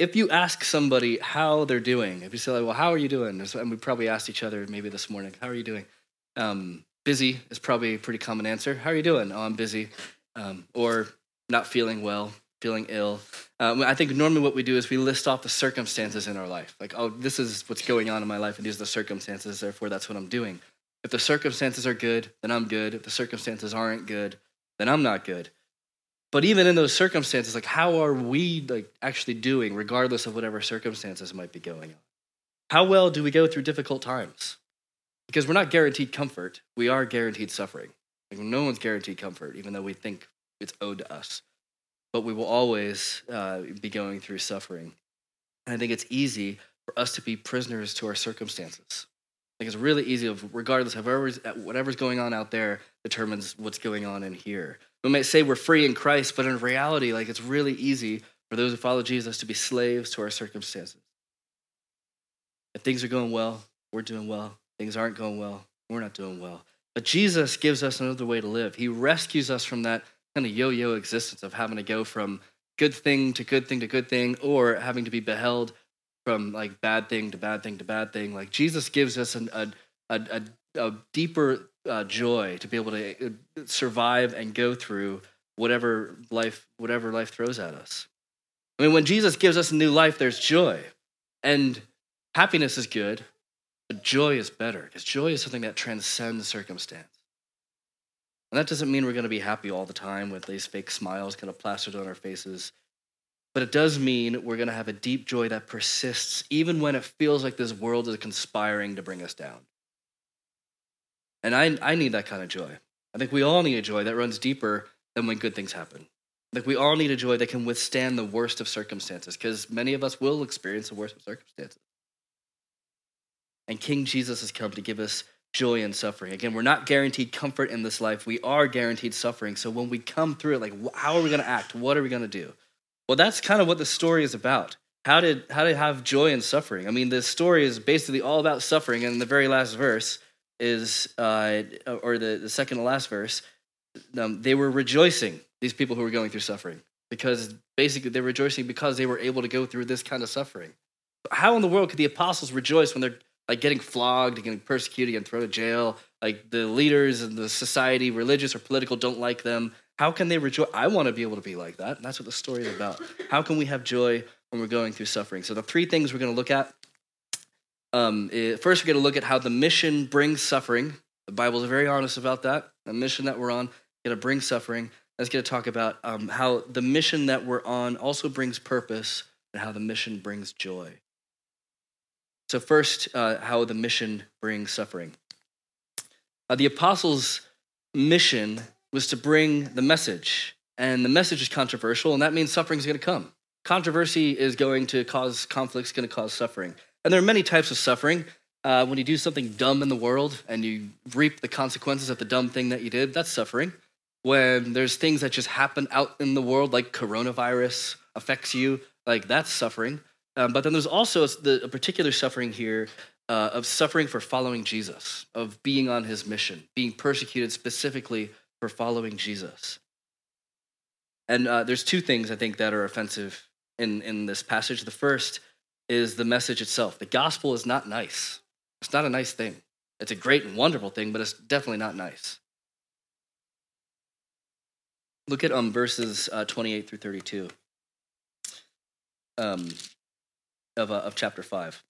if you ask somebody how they're doing, if you say, like, well, how are you doing? And we probably asked each other maybe this morning, how are you doing? Um, busy is probably a pretty common answer. How are you doing? Oh, I'm busy. Um, or not feeling well, feeling ill. Um, I think normally what we do is we list off the circumstances in our life. Like, oh, this is what's going on in my life, and these are the circumstances, therefore that's what I'm doing. If the circumstances are good, then I'm good. If the circumstances aren't good, then I'm not good. But even in those circumstances, like how are we like actually doing, regardless of whatever circumstances might be going on? How well do we go through difficult times? Because we're not guaranteed comfort, we are guaranteed suffering. Like no one's guaranteed comfort, even though we think it's owed to us. But we will always uh, be going through suffering. And I think it's easy for us to be prisoners to our circumstances. Like it's really easy, of, regardless of whatever's, uh, whatever's going on out there, determines what's going on in here. We might say we're free in Christ, but in reality, like it's really easy for those who follow Jesus to be slaves to our circumstances. If things are going well, we're doing well. Things aren't going well, we're not doing well. But Jesus gives us another way to live. He rescues us from that kind of yo yo existence of having to go from good thing to good thing to good thing or having to be beheld from like bad thing to bad thing to bad thing. Like Jesus gives us an, a, a, a, deeper uh, joy to be able to uh, survive and go through whatever life whatever life throws at us. I mean, when Jesus gives us a new life, there's joy, and happiness is good, but joy is better because joy is something that transcends circumstance. And that doesn't mean we're going to be happy all the time with these fake smiles kind of plastered on our faces. But it does mean we're going to have a deep joy that persists even when it feels like this world is conspiring to bring us down. And I, I need that kind of joy. I think we all need a joy that runs deeper than when good things happen. Like we all need a joy that can withstand the worst of circumstances because many of us will experience the worst of circumstances. And King Jesus has come to give us joy in suffering. Again, we're not guaranteed comfort in this life. We are guaranteed suffering. So when we come through it, like how are we going to act? What are we going to do? Well, that's kind of what the story is about. How did how to have joy in suffering? I mean, this story is basically all about suffering. And the very last verse is, uh, or the, the second to last verse, um, they were rejoicing. These people who were going through suffering, because basically they're rejoicing because they were able to go through this kind of suffering. How in the world could the apostles rejoice when they're like getting flogged, getting persecuted, and thrown to jail? Like the leaders and the society, religious or political, don't like them. How can they rejoice? I want to be able to be like that. That's what the story is about. How can we have joy when we're going through suffering? So the three things we're going to look at. Um, eh, first, we're going to look at how the mission brings suffering. The Bible is very honest about that. The mission that we're on going to bring suffering. Let's get to talk about um, how the mission that we're on also brings purpose and how the mission brings joy. So, first, uh, how the mission brings suffering. Uh, the apostles' mission was to bring the message. And the message is controversial, and that means suffering is going to come. Controversy is going to cause conflicts, going to cause suffering. And there are many types of suffering. Uh, when you do something dumb in the world and you reap the consequences of the dumb thing that you did, that's suffering. When there's things that just happen out in the world, like coronavirus affects you, like that's suffering. Um, but then there's also the, a particular suffering here uh, of suffering for following Jesus, of being on his mission, being persecuted specifically for following Jesus. And uh, there's two things I think that are offensive in, in this passage. The first is the message itself. The gospel is not nice. It's not a nice thing. It's a great and wonderful thing, but it's definitely not nice. Look at um, verses uh, 28 through 32 um, of, uh, of chapter 5.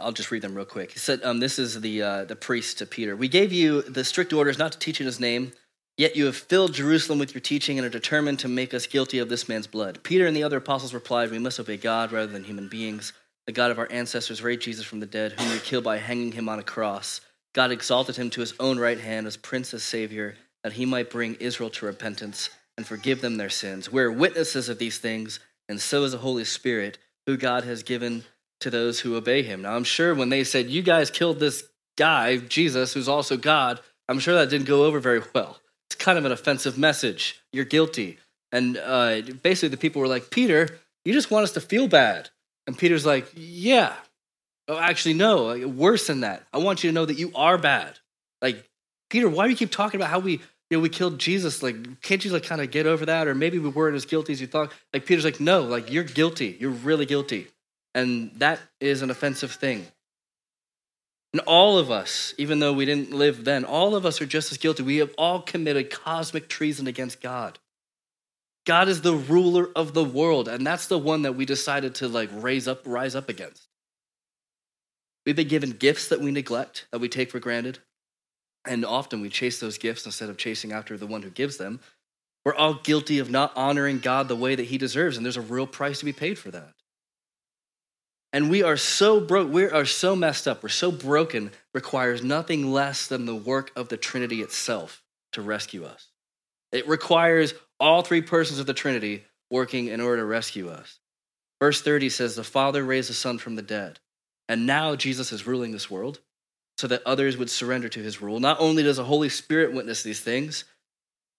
I'll just read them real quick. He said, um, This is the, uh, the priest to Peter. We gave you the strict orders not to teach in his name, yet you have filled Jerusalem with your teaching and are determined to make us guilty of this man's blood. Peter and the other apostles replied, We must obey God rather than human beings. The God of our ancestors raised Jesus from the dead, whom you killed by hanging him on a cross. God exalted him to his own right hand as Prince, as Savior, that he might bring Israel to repentance and forgive them their sins. We're witnesses of these things, and so is the Holy Spirit, who God has given to those who obey him. Now, I'm sure when they said, You guys killed this guy, Jesus, who's also God, I'm sure that didn't go over very well. It's kind of an offensive message. You're guilty. And uh, basically, the people were like, Peter, you just want us to feel bad. And Peter's like, Yeah. Oh, actually, no, worse than that. I want you to know that you are bad. Like, Peter, why do you keep talking about how we you know, we killed Jesus. Like, can't you like kind of get over that? Or maybe we weren't as guilty as you thought. Like Peter's like, no, like you're guilty. You're really guilty. And that is an offensive thing. And all of us, even though we didn't live then, all of us are just as guilty. We have all committed cosmic treason against God. God is the ruler of the world, and that's the one that we decided to like raise up, rise up against. We've been given gifts that we neglect, that we take for granted, and often we chase those gifts instead of chasing after the one who gives them. We're all guilty of not honoring God the way that he deserves, and there's a real price to be paid for that. And we are so broke, we are so messed up, we're so broken, requires nothing less than the work of the Trinity itself to rescue us. It requires all three persons of the Trinity working in order to rescue us. Verse 30 says, The Father raised the Son from the dead. And now Jesus is ruling this world so that others would surrender to his rule. Not only does the Holy Spirit witness these things,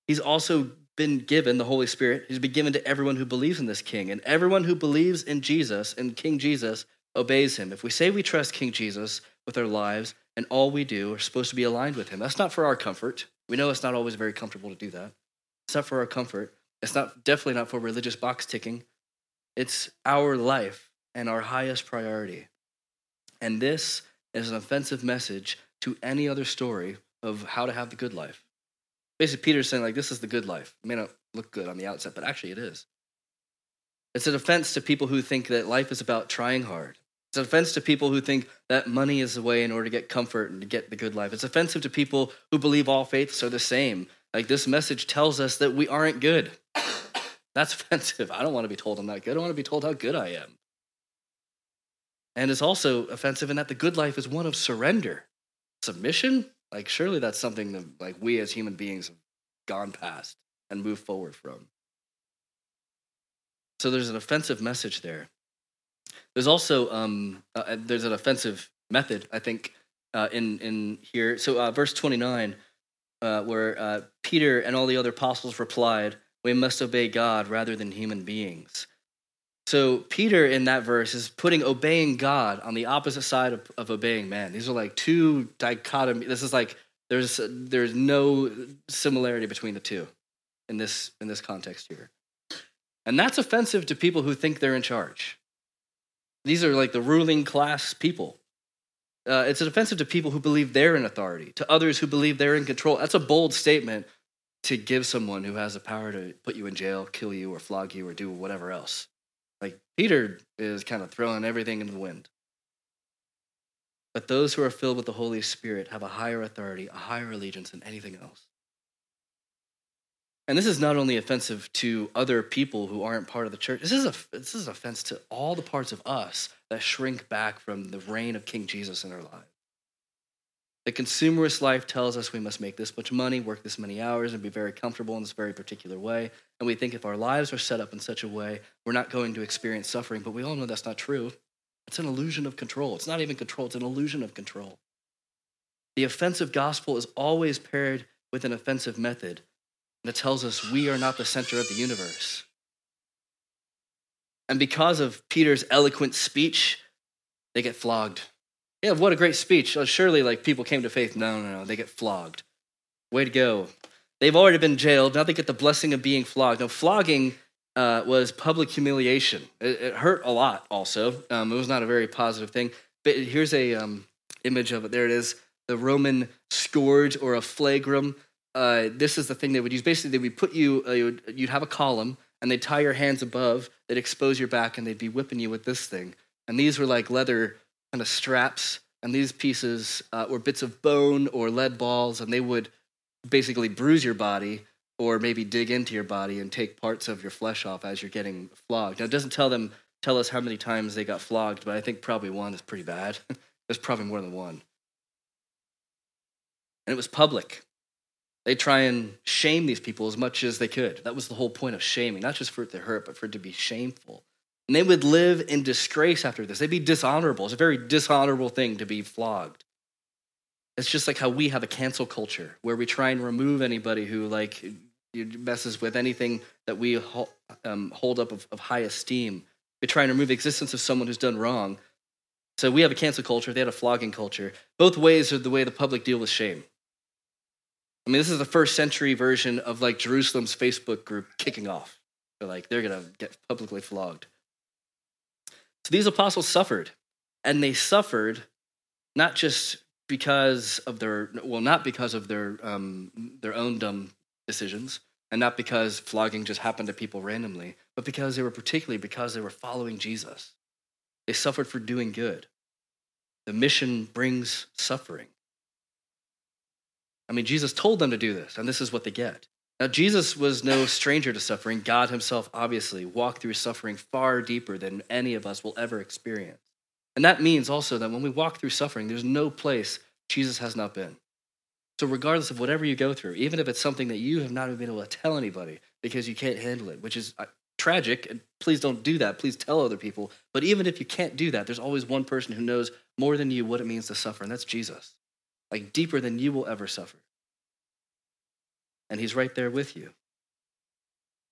he's also been given the Holy Spirit. He's been given to everyone who believes in this king. And everyone who believes in Jesus and King Jesus obeys him. If we say we trust King Jesus with our lives and all we do are supposed to be aligned with him, that's not for our comfort. We know it's not always very comfortable to do that. It's not for our comfort. It's not definitely not for religious box ticking. It's our life and our highest priority. And this is an offensive message to any other story of how to have the good life. Basically, Peter's saying, like, this is the good life. It may not look good on the outset, but actually it is. It's an offense to people who think that life is about trying hard. It's an offense to people who think that money is the way in order to get comfort and to get the good life. It's offensive to people who believe all faiths are the same. Like this message tells us that we aren't good. That's offensive. I don't want to be told I'm not good. I want to be told how good I am. And it's also offensive in that the good life is one of surrender. Submission? Like, surely that's something that like we as human beings have gone past and moved forward from. So there's an offensive message there. There's also um, uh, uh there's an offensive method, I think, uh, in in here. So uh, verse 29, uh, where uh, Peter and all the other apostles replied, "We must obey God rather than human beings." So Peter in that verse is putting obeying God on the opposite side of, of obeying man. These are like two dichotomy. This is like there's there's no similarity between the two in this in this context here. And that's offensive to people who think they're in charge. These are like the ruling class people. Uh, it's offensive to people who believe they're in authority, to others who believe they're in control. That's a bold statement to give someone who has the power to put you in jail, kill you, or flog you, or do whatever else. Like Peter is kind of throwing everything into the wind. But those who are filled with the Holy Spirit have a higher authority, a higher allegiance than anything else. And this is not only offensive to other people who aren't part of the church. This is a this is offense to all the parts of us that shrink back from the reign of King Jesus in our lives. The consumerist life tells us we must make this much money, work this many hours, and be very comfortable in this very particular way. And we think if our lives are set up in such a way, we're not going to experience suffering. But we all know that's not true. It's an illusion of control. It's not even control, it's an illusion of control. The offensive gospel is always paired with an offensive method that tells us we are not the center of the universe. And because of Peter's eloquent speech, they get flogged yeah, what a great speech. Oh, surely, like, people came to faith. No, no, no. They get flogged. Way to go. They've already been jailed. Now they get the blessing of being flogged. Now, flogging uh, was public humiliation. It, it, hurt a lot, also. Um, it was not a very positive thing. But here's a um, image of it. There it is the Roman scourge or a flagrum. Uh, this is the thing they would use. Basically, they would put you, uh, you would, you'd have a column, and they'd tie your hands above, they'd expose your back, and they'd be whipping you with this thing. And these were like leather kind of straps, and these pieces uh, were bits of bone or lead balls, and they would basically bruise your body or maybe dig into your body and take parts of your flesh off as you're getting flogged. Now, it doesn't tell them tell us how many times they got flogged, but I think probably one is pretty bad. There's probably more than one. And it was public. They try and shame these people as much as they could. That was the whole point of shaming, not just for it to hurt, but for it to be shameful. And they would live in disgrace after this. They'd be dishonorable. It's a very dishonorable thing to be flogged. It's just like how we have a cancel culture where we try and remove anybody who like messes with anything that we um, hold up of, of high esteem. We try and remove the existence of someone who's done wrong. So we have a cancel culture. They had a flogging culture. Both ways are the way the public deal with shame. I mean, this is the first century version of like Jerusalem's Facebook group kicking off. They're like, they're going to get publicly flogged. So these apostles suffered, and they suffered not just because of their, well, not because of their, um, their own dumb decisions, and not because flogging just happened to people randomly, but because they were particularly because they were following Jesus. They suffered for doing good. The mission brings suffering. I mean, Jesus told them to do this, and this is what they get. Now, Jesus was no stranger to suffering. God himself obviously walked through suffering far deeper than any of us will ever experience. And that means also that when we walk through suffering, there's no place Jesus has not been. So, regardless of whatever you go through, even if it's something that you have not even been able to tell anybody because you can't handle it, which is uh, tragic, and please don't do that. Please tell other people. But even if you can't do that, there's always one person who knows more than you what it means to suffer, and that's Jesus. Like deeper than you will ever suffer. And he's right there with you.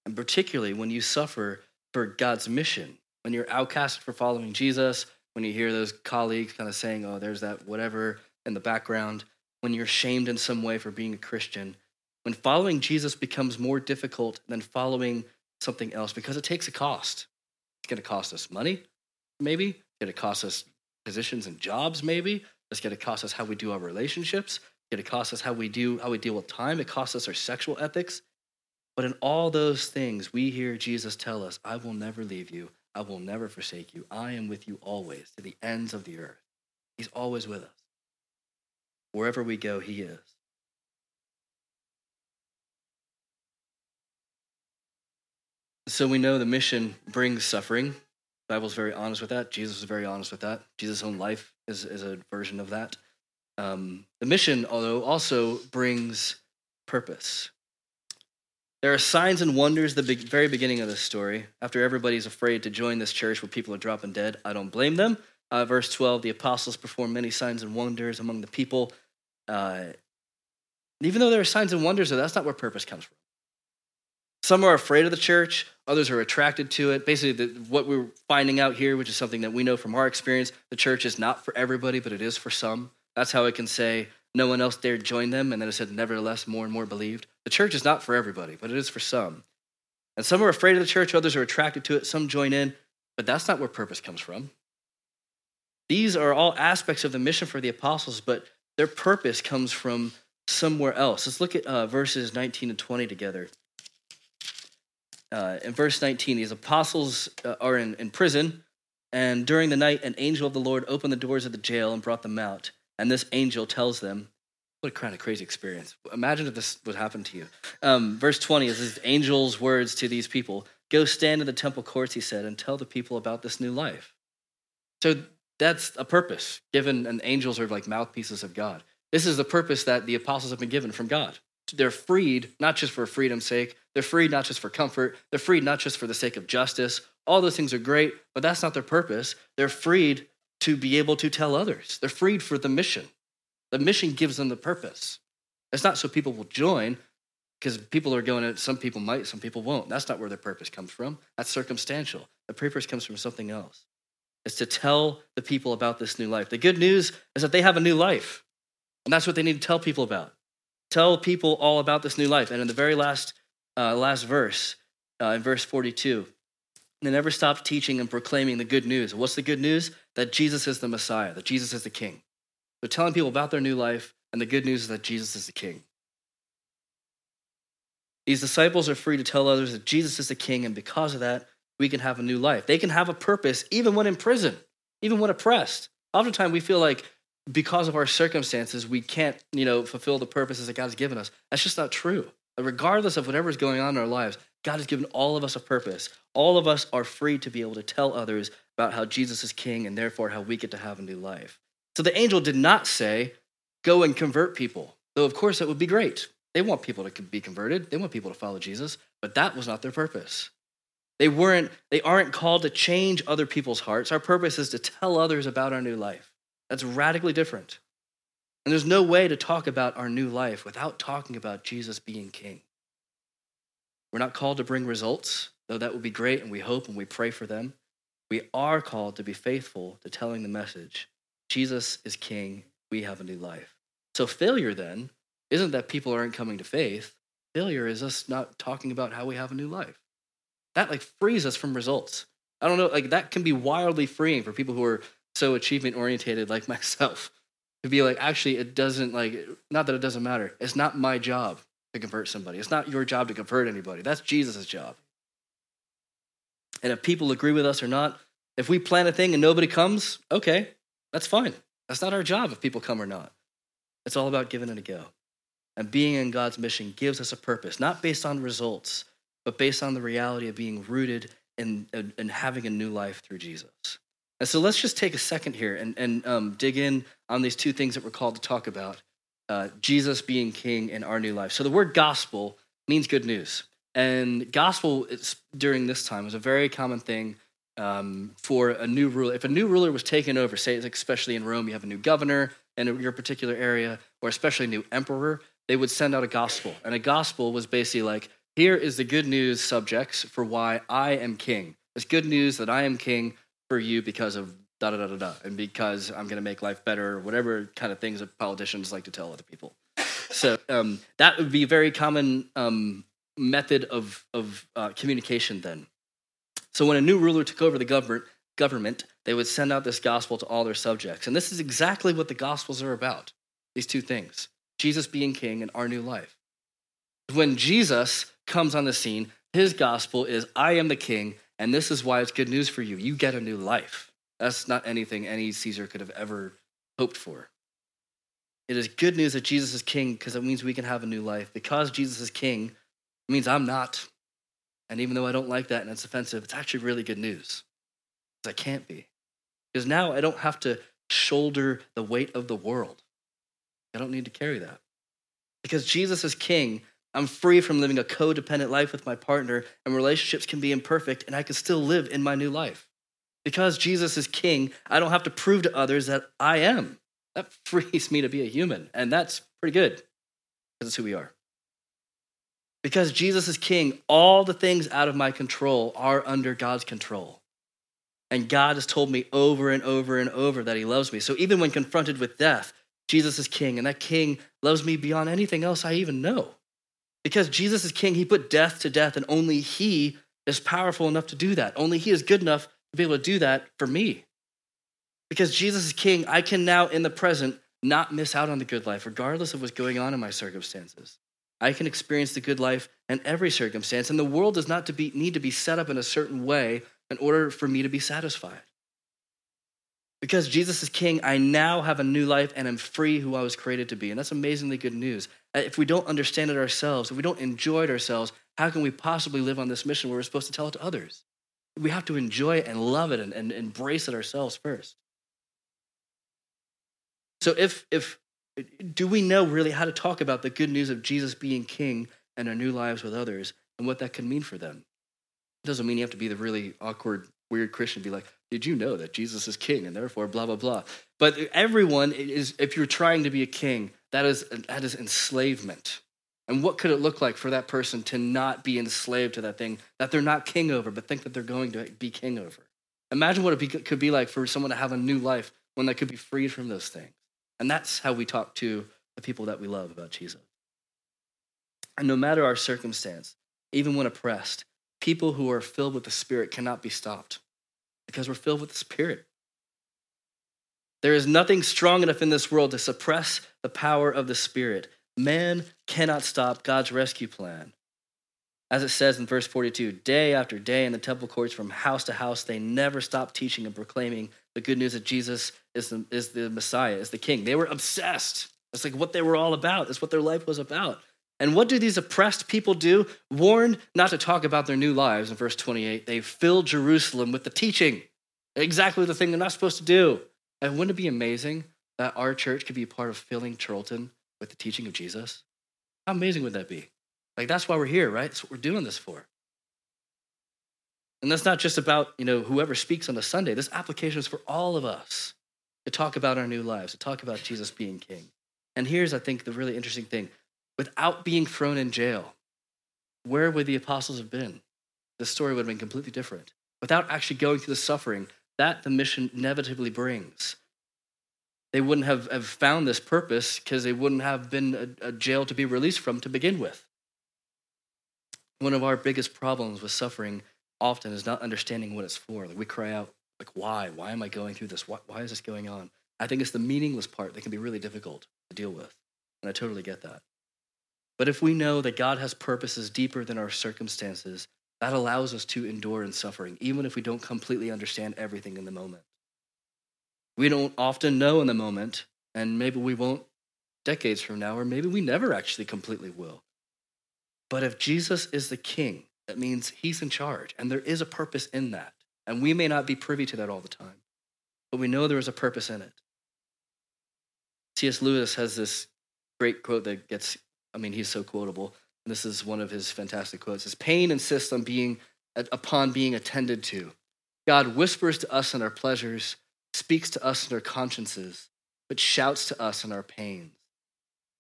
And particularly when you suffer for God's mission, when you're outcast for following Jesus, when you hear those colleagues kind of saying, oh, there's that whatever in the background, when you're shamed in some way for being a Christian, when following Jesus becomes more difficult than following something else because it takes a cost. It's going to cost us money, maybe. It's going to cost us positions and jobs, maybe. It's going to cost us how we do our relationships. Going to us how we do how we deal with time. It costs us our sexual ethics. But in all those things, we hear Jesus tell us, "I will never leave you. I will never forsake you. I am with you always to the ends of the earth." He's always with us. Wherever we go, he is. So we know the mission brings suffering. The Bible's very honest with that. Jesus is very honest with that. Jesus' own life is, is a version of that. Um, the mission, although, also brings purpose. There are signs and wonders the very beginning of this story. After everybody's afraid to join this church where people are dropping dead, I don't blame them. Uh, verse 12 the apostles perform many signs and wonders among the people. Uh, even though there are signs and wonders, that's not where purpose comes from. Some are afraid of the church, others are attracted to it. Basically, the, what we're finding out here, which is something that we know from our experience, the church is not for everybody, but it is for some. That's how it can say, no one else dared join them, and then it said, nevertheless, more and more believed. The church is not for everybody, but it is for some. And some are afraid of the church, others are attracted to it, some join in, but that's not where purpose comes from. These are all aspects of the mission for the apostles, but their purpose comes from somewhere else. Let's look at uh, verses 19 and 20 together uh, in verse 19, these apostles uh, are in, in prison, and during the night, an angel of the Lord opened the doors of the jail and brought them out. And this angel tells them, what a kind of crazy experience. Imagine if this would happen to you. Um, verse 20 is this angel's words to these people Go stand in the temple courts, he said, and tell the people about this new life. So that's a purpose given, and angels are like mouthpieces of God. This is the purpose that the apostles have been given from God they're freed not just for freedom's sake, they're freed not just for comfort, they're freed not just for the sake of justice. All those things are great, but that's not their purpose. They're freed to be able to tell others. They're freed for the mission. The mission gives them the purpose. It's not so people will join, because people are going to, some people might, some people won't. That's not where their purpose comes from. That's circumstantial. The purpose comes from something else. It's to tell the people about this new life. The good news is that they have a new life. And that's what they need to tell people about tell people all about this new life. And in the very last, uh, last verse, uh, in verse 42, they never stopped teaching and proclaiming the good news. What's the good news? That Jesus is the Messiah, that Jesus is the King. They're telling people about their new life, and the good news is that Jesus is the King. These disciples are free to tell others that Jesus is the King, and because of that, we can have a new life. They can have a purpose even when in prison, even when oppressed. Oftentimes, we feel like because of our circumstances, we can't, you know, fulfill the purposes that God has given us. That's just not true. Regardless of whatever is going on in our lives, God has given all of us a purpose. All of us are free to be able to tell others about how Jesus is king and therefore how we get to have a new life. So the angel did not say, go and convert people, though of course it would be great. They want people to be converted, they want people to follow Jesus, but that was not their purpose. They weren't they aren't called to change other people's hearts. Our purpose is to tell others about our new life. That's radically different. And there's no way to talk about our new life without talking about Jesus being king. We're not called to bring results, though that would be great, and we hope and we pray for them. We are called to be faithful to telling the message Jesus is king, we have a new life. So, failure then isn't that people aren't coming to faith. Failure is us not talking about how we have a new life. That like frees us from results. I don't know, like that can be wildly freeing for people who are so achievement orientated like myself to be like, actually, it doesn't like, not that it doesn't matter. It's not my job to convert somebody. It's not your job to convert anybody. That's Jesus' job. And if people agree with us or not, if we plan a thing and nobody comes, okay, that's fine. That's not our job if people come or not. It's all about giving it a go. And being in God's mission gives us a purpose, not based on results, but based on the reality of being rooted in, in, in having a new life through Jesus. And so let's just take a second here and, and um, dig in on these two things that we're called to talk about uh, Jesus being king in our new life. So the word gospel means good news. And gospel during this time was a very common thing um, for a new ruler. If a new ruler was taken over, say, especially in Rome, you have a new governor in your particular area, or especially a new emperor, they would send out a gospel. And a gospel was basically like, here is the good news subjects for why I am king. It's good news that I am king for you because of da da da da da, and because I'm going to make life better, whatever kind of things that politicians like to tell other people. So um, that would be very common um, method of, of uh, communication then. So when a new ruler took over the government, government, they would send out this gospel to all their subjects. And this is exactly what the gospels are about these two things Jesus being king and our new life. When Jesus comes on the scene, his gospel is I am the king, and this is why it's good news for you. You get a new life. That's not anything any Caesar could have ever hoped for. It is good news that Jesus is king because it means we can have a new life. Because Jesus is king, it means I'm not. And even though I don't like that and it's offensive, it's actually really good news. Because I can't be. Because now I don't have to shoulder the weight of the world. I don't need to carry that. Because Jesus is king, I'm free from living a codependent life with my partner, and relationships can be imperfect, and I can still live in my new life. Because Jesus is king, I don't have to prove to others that I am. That frees me to be a human, and that's pretty good because it's who we are. Because Jesus is king, all the things out of my control are under God's control. And God has told me over and over and over that he loves me. So even when confronted with death, Jesus is king, and that king loves me beyond anything else I even know. Because Jesus is king, he put death to death, and only he is powerful enough to do that. Only he is good enough to be able to do that for me. Because Jesus is king, I can now, in the present, not miss out on the good life, regardless of what's going on in my circumstances. I can experience the good life in every circumstance, and the world does not to be, need to be set up in a certain way in order for me to be satisfied. Because Jesus is king, I now have a new life and am free who I was created to be. And that's amazingly good news. Uh, if we don't understand it ourselves, if we don't enjoy it ourselves, how can we possibly live on this mission where we're supposed to tell it to others? We have to enjoy it and love it and, and embrace it ourselves first. So if if do we know really how to talk about the good news of Jesus being king and our new lives with others and what that can mean for them? It doesn't mean you have to be the really awkward, weird Christian, be like, did you know that Jesus is king and therefore blah, blah, blah. But everyone is, if you're trying to be a king, that is, that is enslavement. And what could it look like for that person to not be enslaved to that thing that they're not king over, but think that they're going to be king over? Imagine what it be, could be like for someone to have a new life when they could be freed from those things. And that's how we talk to the people that we love about Jesus. And no matter our circumstance, even when oppressed, people who are filled with the Spirit cannot be stopped because we're filled with the Spirit. There is nothing strong enough in this world to suppress the power of the Spirit. Man cannot stop God's rescue plan. As it says in verse 42, day after day in the temple courts, from house to house, they never stopped teaching and proclaiming the good news that Jesus is the, is the Messiah, is the King. They were obsessed. It's like what they were all about. It's what their life was about. And what do these oppressed people do? Warned not to talk about their new lives in verse 28, they filled Jerusalem with the teaching. Exactly the thing they're not supposed to do. And wouldn't it be amazing that our church could be part of filling Chorlton with the teaching of Jesus? How amazing would that be? Like that's why we're here, right? That's what we're doing this for. And that's not just about, you know, whoever speaks on a Sunday. This application is for all of us to talk about our new lives, to talk about Jesus being king. And here's, I think, the really interesting thing. Without being thrown in jail, where would the apostles have been? The story would have been completely different. Without actually going through the suffering that the mission inevitably brings. they wouldn't have, have found this purpose because they wouldn't have been a, a jail to be released from to begin with. One of our biggest problems with suffering often is not understanding what it's for. Like we cry out, like, why? Why am I going through this? Why, why is this going on? I think it's the meaningless part that can be really difficult to deal with. And I totally get that. But if we know that God has purposes deeper than our circumstances, that allows us to endure in suffering, even if we don't completely understand everything in the moment. We don't often know in the moment, and maybe we won't decades from now, or maybe we never actually completely will. But if Jesus is the king, that means he's in charge, and there is a purpose in that. And we may not be privy to that all the time, but we know there is a purpose in it. C.S. Lewis has this great quote that gets, I mean, he's so quotable. And this is one of his fantastic quotes. Is pain insists on being upon being attended to. God whispers to us in our pleasures, speaks to us in our consciences, but shouts to us in our pains.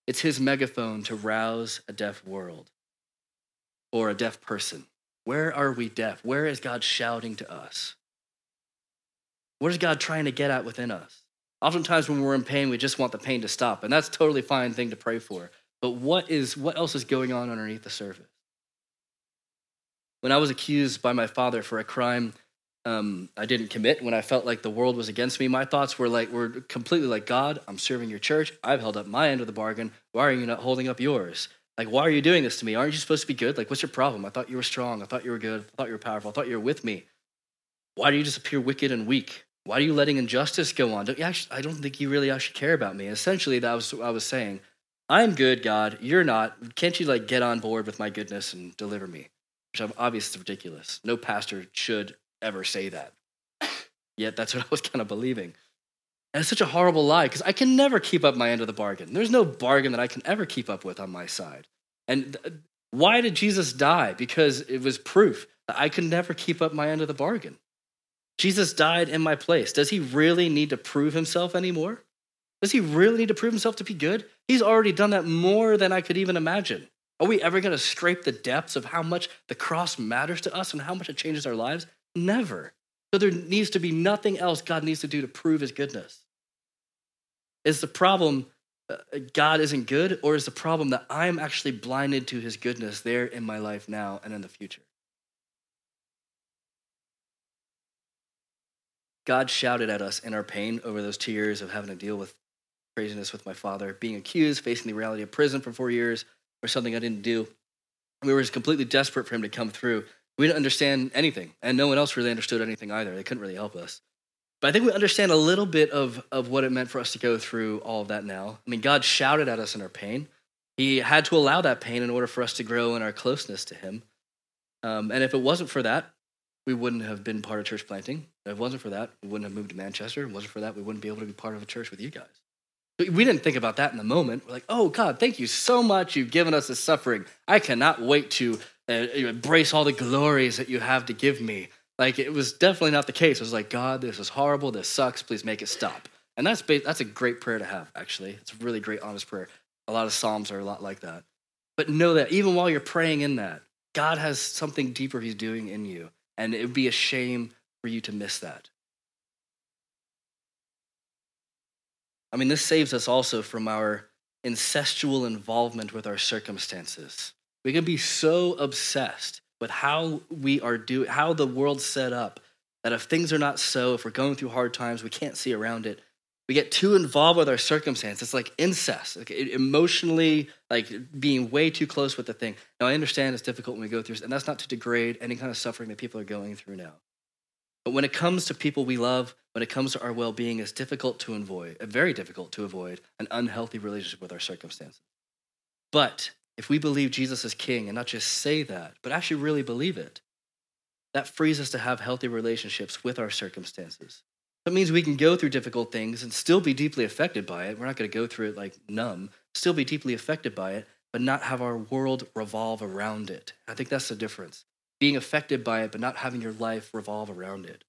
It's his megaphone to rouse a deaf world or a deaf person. Where are we deaf? Where is God shouting to us? What is God trying to get at within us? Oftentimes when we're in pain, we just want the pain to stop, and that's a totally fine thing to pray for. But what is what else is going on underneath the surface? When I was accused by my father for a crime um, I didn't commit, when I felt like the world was against me, my thoughts were like were completely like God. I'm serving your church. I've held up my end of the bargain. Why are you not holding up yours? Like, why are you doing this to me? Aren't you supposed to be good? Like, what's your problem? I thought you were strong. I thought you were good. I thought you were powerful. I thought you were with me. Why do you just appear wicked and weak? Why are you letting injustice go on? Don't you actually, I don't think you really actually care about me. Essentially, that was what I was saying. I'm good, God. You're not. Can't you like get on board with my goodness and deliver me? Which I'm obviously ridiculous. No pastor should ever say that. Yet that's what I was kind of believing. And it's such a horrible lie because I can never keep up my end of the bargain. There's no bargain that I can ever keep up with on my side. And th- why did Jesus die? Because it was proof that I could never keep up my end of the bargain. Jesus died in my place. Does he really need to prove himself anymore? Does he really need to prove himself to be good? He's already done that more than I could even imagine. Are we ever going to scrape the depths of how much the cross matters to us and how much it changes our lives? Never. So there needs to be nothing else God needs to do to prove his goodness. Is the problem uh, God isn't good, or is the problem that I'm actually blinded to his goodness there in my life now and in the future? God shouted at us in our pain over those two years of having to deal with craziness with my father, being accused, facing the reality of prison for four years for something I didn't do. We were just completely desperate for him to come through. We didn't understand anything, and no one else really understood anything either. They couldn't really help us. But I think we understand a little bit of, of what it meant for us to go through all of that now. I mean, God shouted at us in our pain. He had to allow that pain in order for us to grow in our closeness to Him. Um, and if it wasn't for that, we wouldn't have been part of church planting. If it wasn't for that, we wouldn't have moved to Manchester. If it wasn't for that, we wouldn't be able to be part of a church with you guys. We didn't think about that in the moment. We're like, oh, God, thank you so much. You've given us this suffering. I cannot wait to uh, embrace all the glories that you have to give me. Like, it was definitely not the case. It was like, God, this is horrible. This sucks. Please make it stop. And that's, that's a great prayer to have, actually. It's a really great, honest prayer. A lot of Psalms are a lot like that. But know that even while you're praying in that, God has something deeper He's doing in you. And it would be a shame for you to miss that. I mean, this saves us also from our incestual involvement with our circumstances. We can be so obsessed with how we are doing, how the world's set up, that if things are not so, if we're going through hard times, we can't see around it. We get too involved with our circumstance. It's like incest, like emotionally, like being way too close with the thing. Now, I understand it's difficult when we go through, and that's not to degrade any kind of suffering that people are going through now. But when it comes to people we love, when it comes to our well being, it's difficult to avoid, very difficult to avoid an unhealthy relationship with our circumstances. But if we believe Jesus is king and not just say that, but actually really believe it, that frees us to have healthy relationships with our circumstances. That means we can go through difficult things and still be deeply affected by it. We're not going to go through it like numb, still be deeply affected by it, but not have our world revolve around it. I think that's the difference being affected by it, but not having your life revolve around it.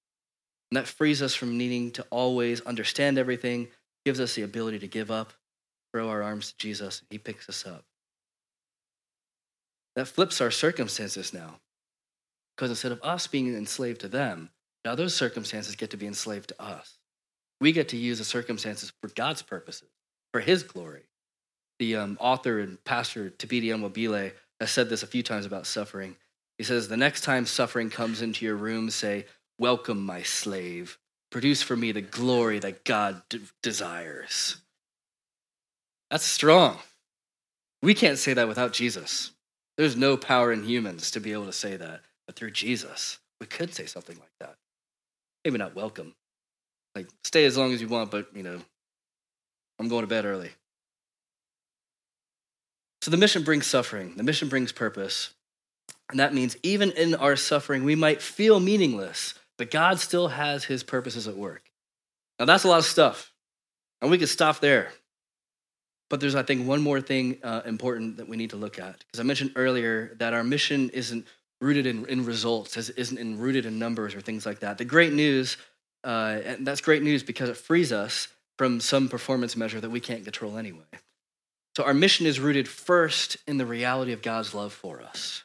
And that frees us from needing to always understand everything, gives us the ability to give up, throw our arms to Jesus, and He picks us up. That flips our circumstances now. Because instead of us being enslaved to them, now those circumstances get to be enslaved to us. We get to use the circumstances for God's purposes, for His glory. The um, author and pastor Thabiti Anyabwile has said this a few times about suffering. He says, The next time suffering comes into your room, say, Welcome, my slave. Produce for me the glory that God d- desires. That's strong. We can't say that without Jesus. There's no power in humans to be able to say that. But through Jesus, we could say something like that. Maybe not welcome. Like, stay as long as you want, but, you know, I'm going to bed early. So the mission brings suffering, the mission brings purpose. And that means even in our suffering, we might feel meaningless, but God still has his purposes at work. Now, that's a lot of stuff. And we could stop there. But there's, I think, one more thing uh, important that we need to look at. Because I mentioned earlier that our mission isn't rooted in, in results, isn't in, rooted in numbers or things like that. The great news, uh, and that's great news because it frees us from some performance measure that we can't control anyway. So our mission is rooted first in the reality of God's love for us.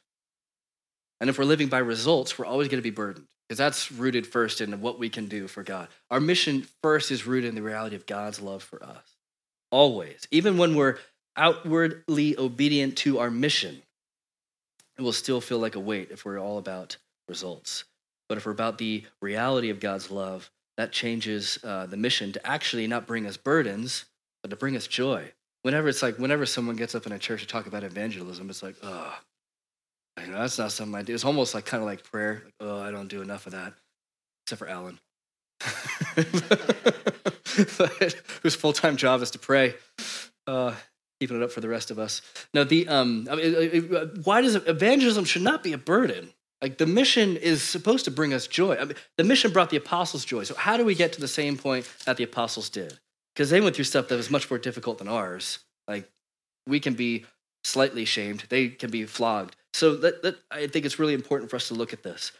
And if we're living by results, we're always going to be burdened because that's rooted first in what we can do for God. Our mission first is rooted in the reality of God's love for us. Always. Even when we're outwardly obedient to our mission, it will still feel like a weight if we're all about results. But if we're about the reality of God's love, that changes uh, the mission to actually not bring us burdens, but to bring us joy. Whenever it's like, whenever someone gets up in a church to talk about evangelism, it's like, oh, you know, that's not something I do. It's almost like kind of like prayer. Like, oh, I don't do enough of that, except for Alan, whose full time job is to pray. Uh, keeping it up for the rest of us. Now, the um, I mean, uh, why does evangelism should not be a burden? Like the mission is supposed to bring us joy. I mean, the mission brought the apostles joy. So how do we get to the same point that the apostles did? Because they went through stuff that was much more difficult than ours. Like we can be slightly shamed; they can be flogged. So that, that I think it's really important for us to look at this.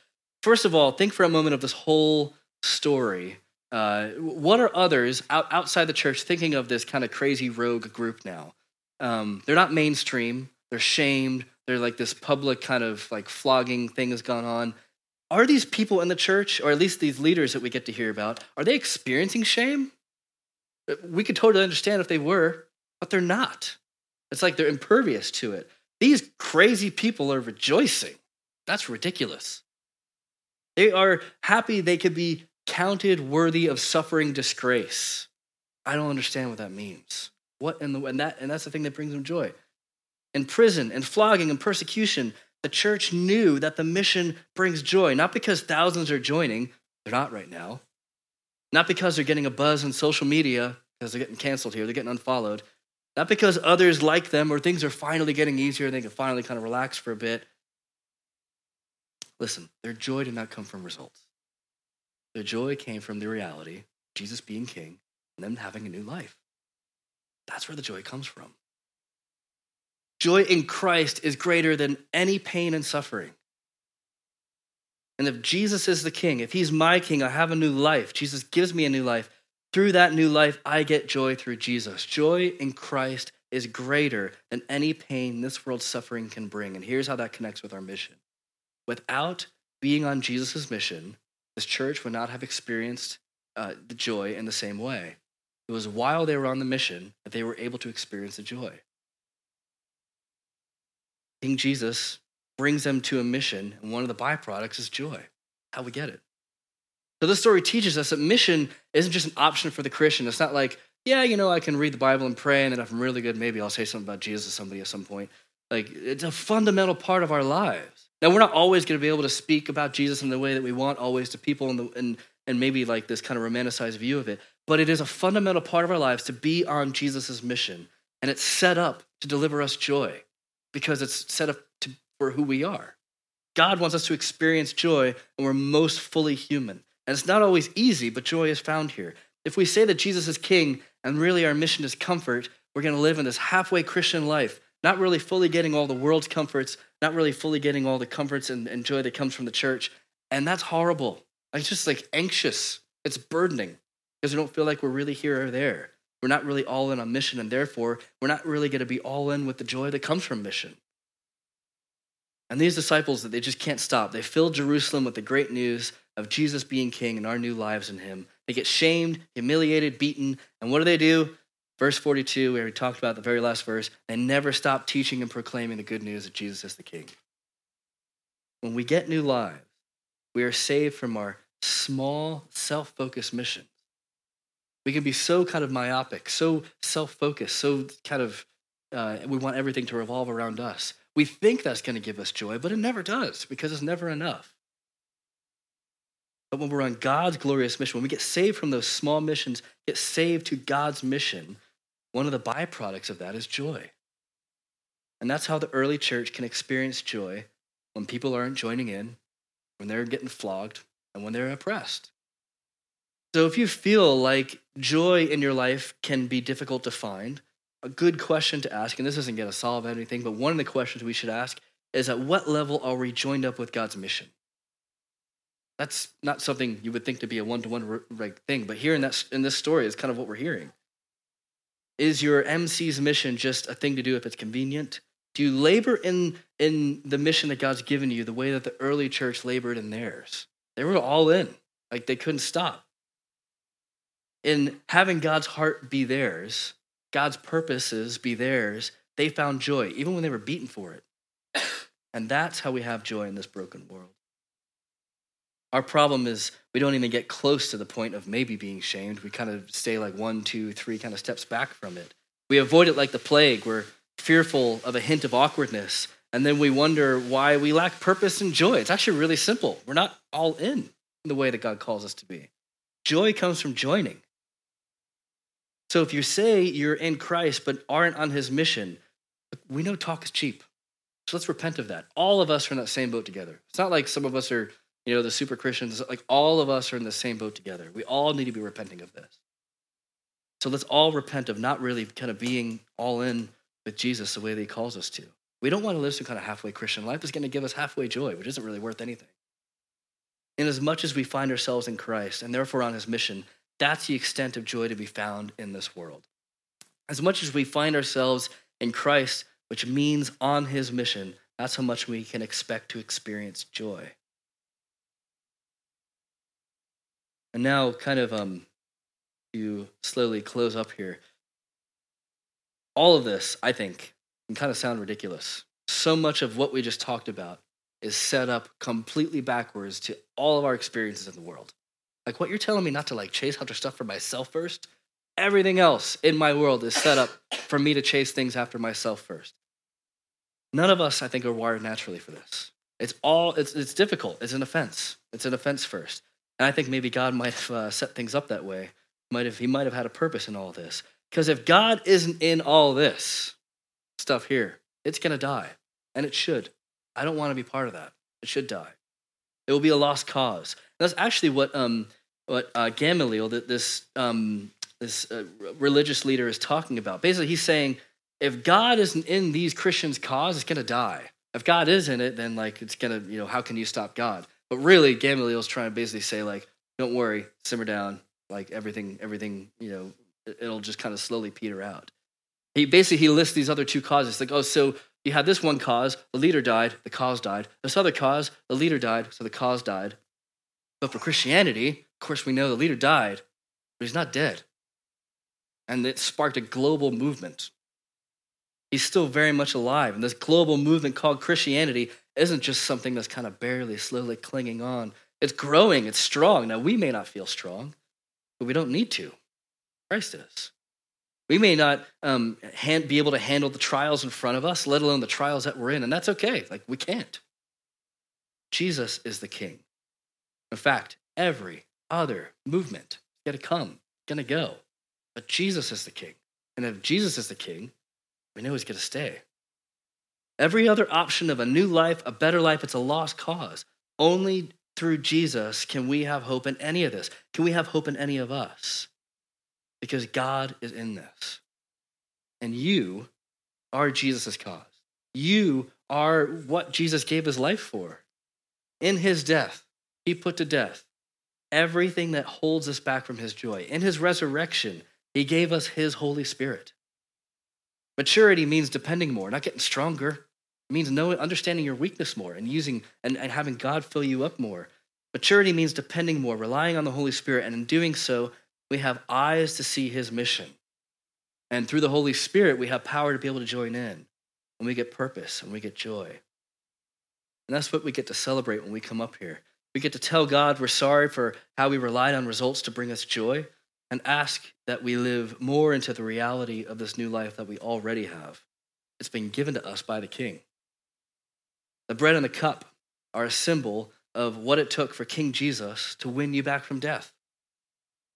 First of all, think for a moment of this whole story. Uh, what are others out, outside the church thinking of this kind of crazy rogue group now? Um, they're not mainstream. They're shamed. They're like this public kind of like flogging thing has gone on. Are these people in the church, or at least these leaders that we get to hear about, are they experiencing shame? Uh, we could totally understand if they were, but they're not. It's like they're impervious to it. These crazy people are rejoicing. That's ridiculous. They are happy they could be counted worthy of suffering disgrace. I don't understand what that means. What in the and that and that's the thing that brings them joy. In prison and flogging and persecution, the church knew that the mission brings joy, not because thousands are joining, they're not right now. Not because they're getting a buzz on social media because they're getting canceled here, they're getting unfollowed. Not because others like them or things are finally getting easier and they can finally kind of relax for a bit. Listen, their joy did not come from results. Their joy came from the reality, Jesus being king, and them having a new life. That's where the joy comes from. Joy in Christ is greater than any pain and suffering. And if Jesus is the king, if he's my king, I have a new life. Jesus gives me a new life. Through that new life, I get joy through Jesus. Joy in Christ is greater than any pain this world's suffering can bring. And here's how that connects with our mission. Without being on Jesus' mission, this church would not have experienced uh, the joy in the same way. It was while they were on the mission that they were able to experience the joy. King Jesus brings them to a mission, and one of the byproducts is joy. How we get it. So this story teaches us that mission isn't just an option for the Christian. It's not like, yeah, you know, I can read the Bible and pray, and then if I'm really good, maybe I'll say something about Jesus to somebody at some point. Like, it's a fundamental part of our lives. Now, we're not always going to be able to speak about Jesus in the way that we want always to people, and, and, and maybe like this kind of romanticized view of it, but it is a fundamental part of our lives to be on Jesus' mission. And it's set up to deliver us joy because it's set up to, for who we are. God wants us to experience joy, and we're most fully human. And it's not always easy, but joy is found here. If we say that Jesus is king and really our mission is comfort, we're going to live in this halfway Christian life, not really fully getting all the world's comforts, not really fully getting all the comforts and, and joy that comes from the church. And that's horrible. It's just like anxious. It's burdening because we don't feel like we're really here or there. We're not really all in on mission, and therefore, we're not really going to be all in with the joy that comes from mission. And these disciples, that they just can't stop. They filled Jerusalem with the great news of Jesus being king and our new lives in him. They get shamed, humiliated, beaten, and what do they do? Verse 42, where we talked about the very last verse, they never stop teaching and proclaiming the good news that Jesus is the king. When we get new lives, we are saved from our small, self focused mission. We can be so kind of myopic, so self focused, so kind of, uh, we want everything to revolve around us. We think that's going to give us joy, but it never does because it's never enough. But when we're on God's glorious mission, when we get saved from those small missions, get saved to God's mission, one of the byproducts of that is joy. And that's how the early church can experience joy when people aren't joining in, when they're getting flogged, and when they're oppressed. So if you feel like joy in your life can be difficult to find, a good question to ask, and this isn't going to solve anything, but one of the questions we should ask is at what level are we joined up with God's mission? That's not something you would think to be a one to one thing, but here in, that, in this story is kind of what we're hearing. Is your MC's mission just a thing to do if it's convenient? Do you labor in, in the mission that God's given you the way that the early church labored in theirs? They were all in, like they couldn't stop. In having God's heart be theirs, God's purposes be theirs, they found joy, even when they were beaten for it. And that's how we have joy in this broken world. Our problem is we don't even get close to the point of maybe being shamed. We kind of stay like one, two, three kind of steps back from it. We avoid it like the plague. We're fearful of a hint of awkwardness. And then we wonder why we lack purpose and joy. It's actually really simple. We're not all in the way that God calls us to be. Joy comes from joining. So if you say you're in Christ but aren't on his mission, we know talk is cheap. So let's repent of that. All of us are in that same boat together. It's not like some of us are, you know, the super Christians. Like all of us are in the same boat together. We all need to be repenting of this. So let's all repent of not really kind of being all in with Jesus the way that he calls us to. We don't want to live some kind of halfway Christian life that's going to give us halfway joy, which isn't really worth anything. In as much as we find ourselves in Christ and therefore on his mission, that's the extent of joy to be found in this world. As much as we find ourselves in Christ, which means on his mission, that's how much we can expect to experience joy. And now, kind of um, to slowly close up here, all of this, I think, can kind of sound ridiculous. So much of what we just talked about is set up completely backwards to all of our experiences in the world. Like what you're telling me not to like chase after stuff for myself first. Everything else in my world is set up for me to chase things after myself first. None of us, I think, are wired naturally for this. It's all it's it's difficult. It's an offense. It's an offense first. And I think maybe God might have uh, set things up that way. Might have he might have had a purpose in all this. Because if God isn't in all this stuff here, it's gonna die, and it should. I don't want to be part of that. It should die. It will be a lost cause. That's actually what um, what uh, Gamaliel, this um, this uh, religious leader, is talking about. Basically, he's saying if God isn't in these Christians' cause, it's going to die. If God is in it, then like it's going to you know how can you stop God? But really, Gamaliel is trying to basically say like, don't worry, simmer down. Like everything, everything you know, it'll just kind of slowly peter out. He basically he lists these other two causes. Like oh, so you had this one cause, the leader died, the cause died. This other cause, the leader died, so the cause died. But for Christianity, of course, we know the leader died, but he's not dead. And it sparked a global movement. He's still very much alive. And this global movement called Christianity isn't just something that's kind of barely, slowly clinging on. It's growing, it's strong. Now, we may not feel strong, but we don't need to. Christ is. We may not um, hand, be able to handle the trials in front of us, let alone the trials that we're in, and that's okay. Like, we can't. Jesus is the king. In fact, every other movement is going to come, going to go. But Jesus is the king. And if Jesus is the king, we know he's going to stay. Every other option of a new life, a better life, it's a lost cause. Only through Jesus can we have hope in any of this. Can we have hope in any of us? Because God is in this. And you are Jesus' cause. You are what Jesus gave his life for. In his death, he put to death everything that holds us back from his joy. In his resurrection, he gave us his Holy Spirit. Maturity means depending more, not getting stronger. It means knowing, understanding your weakness more and using and, and having God fill you up more. Maturity means depending more, relying on the Holy Spirit, and in doing so, we have eyes to see his mission. And through the Holy Spirit, we have power to be able to join in. And we get purpose and we get joy. And that's what we get to celebrate when we come up here. We get to tell God we're sorry for how we relied on results to bring us joy and ask that we live more into the reality of this new life that we already have. It's been given to us by the King. The bread and the cup are a symbol of what it took for King Jesus to win you back from death.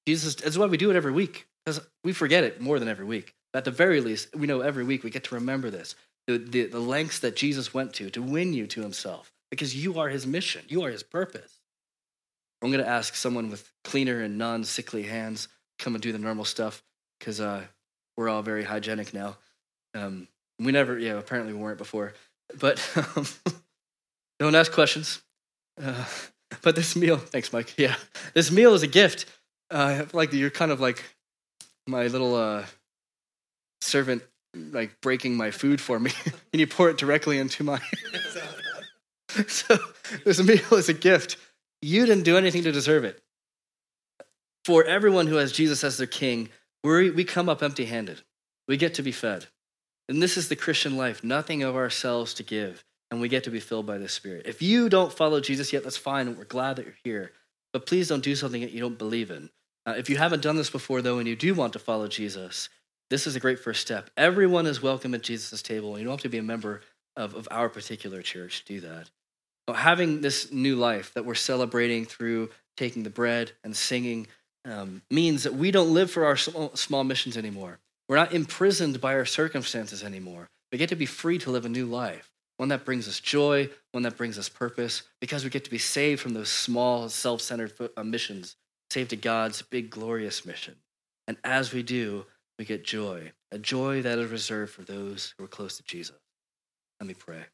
Jesus, that's why we do it every week, because we forget it more than every week. At the very least, we know every week we get to remember this the, the, the lengths that Jesus went to to win you to himself, because you are his mission, you are his purpose. I'm going to ask someone with cleaner and non sickly hands come and do the normal stuff because uh, we're all very hygienic now. Um, we never, yeah, apparently we weren't before. But um, don't ask questions. Uh, but this meal, thanks, Mike. Yeah, this meal is a gift. Uh, like you're kind of like my little uh, servant, like breaking my food for me, and you pour it directly into my. so this meal is a gift. You didn't do anything to deserve it. For everyone who has Jesus as their king, we we come up empty-handed. We get to be fed. And this is the Christian life, nothing of ourselves to give and we get to be filled by the Spirit. If you don't follow Jesus yet, that's fine. We're glad that you're here. But please don't do something that you don't believe in. Uh, if you haven't done this before, though, and you do want to follow Jesus, this is a great first step. Everyone is welcome at Jesus' table, you don't have to be a member of, of our particular church to do that. But having this new life that we're celebrating through taking the bread and singing um, means that we don't live for our small, small missions anymore. We're not imprisoned by our circumstances anymore. We get to be free to live a new life one that brings us joy, one that brings us purpose, because we get to be saved from those small, self centered uh, missions, saved to God's big, glorious mission. And as we do, we get joy, a joy that is reserved for those who are close to Jesus. Let me pray.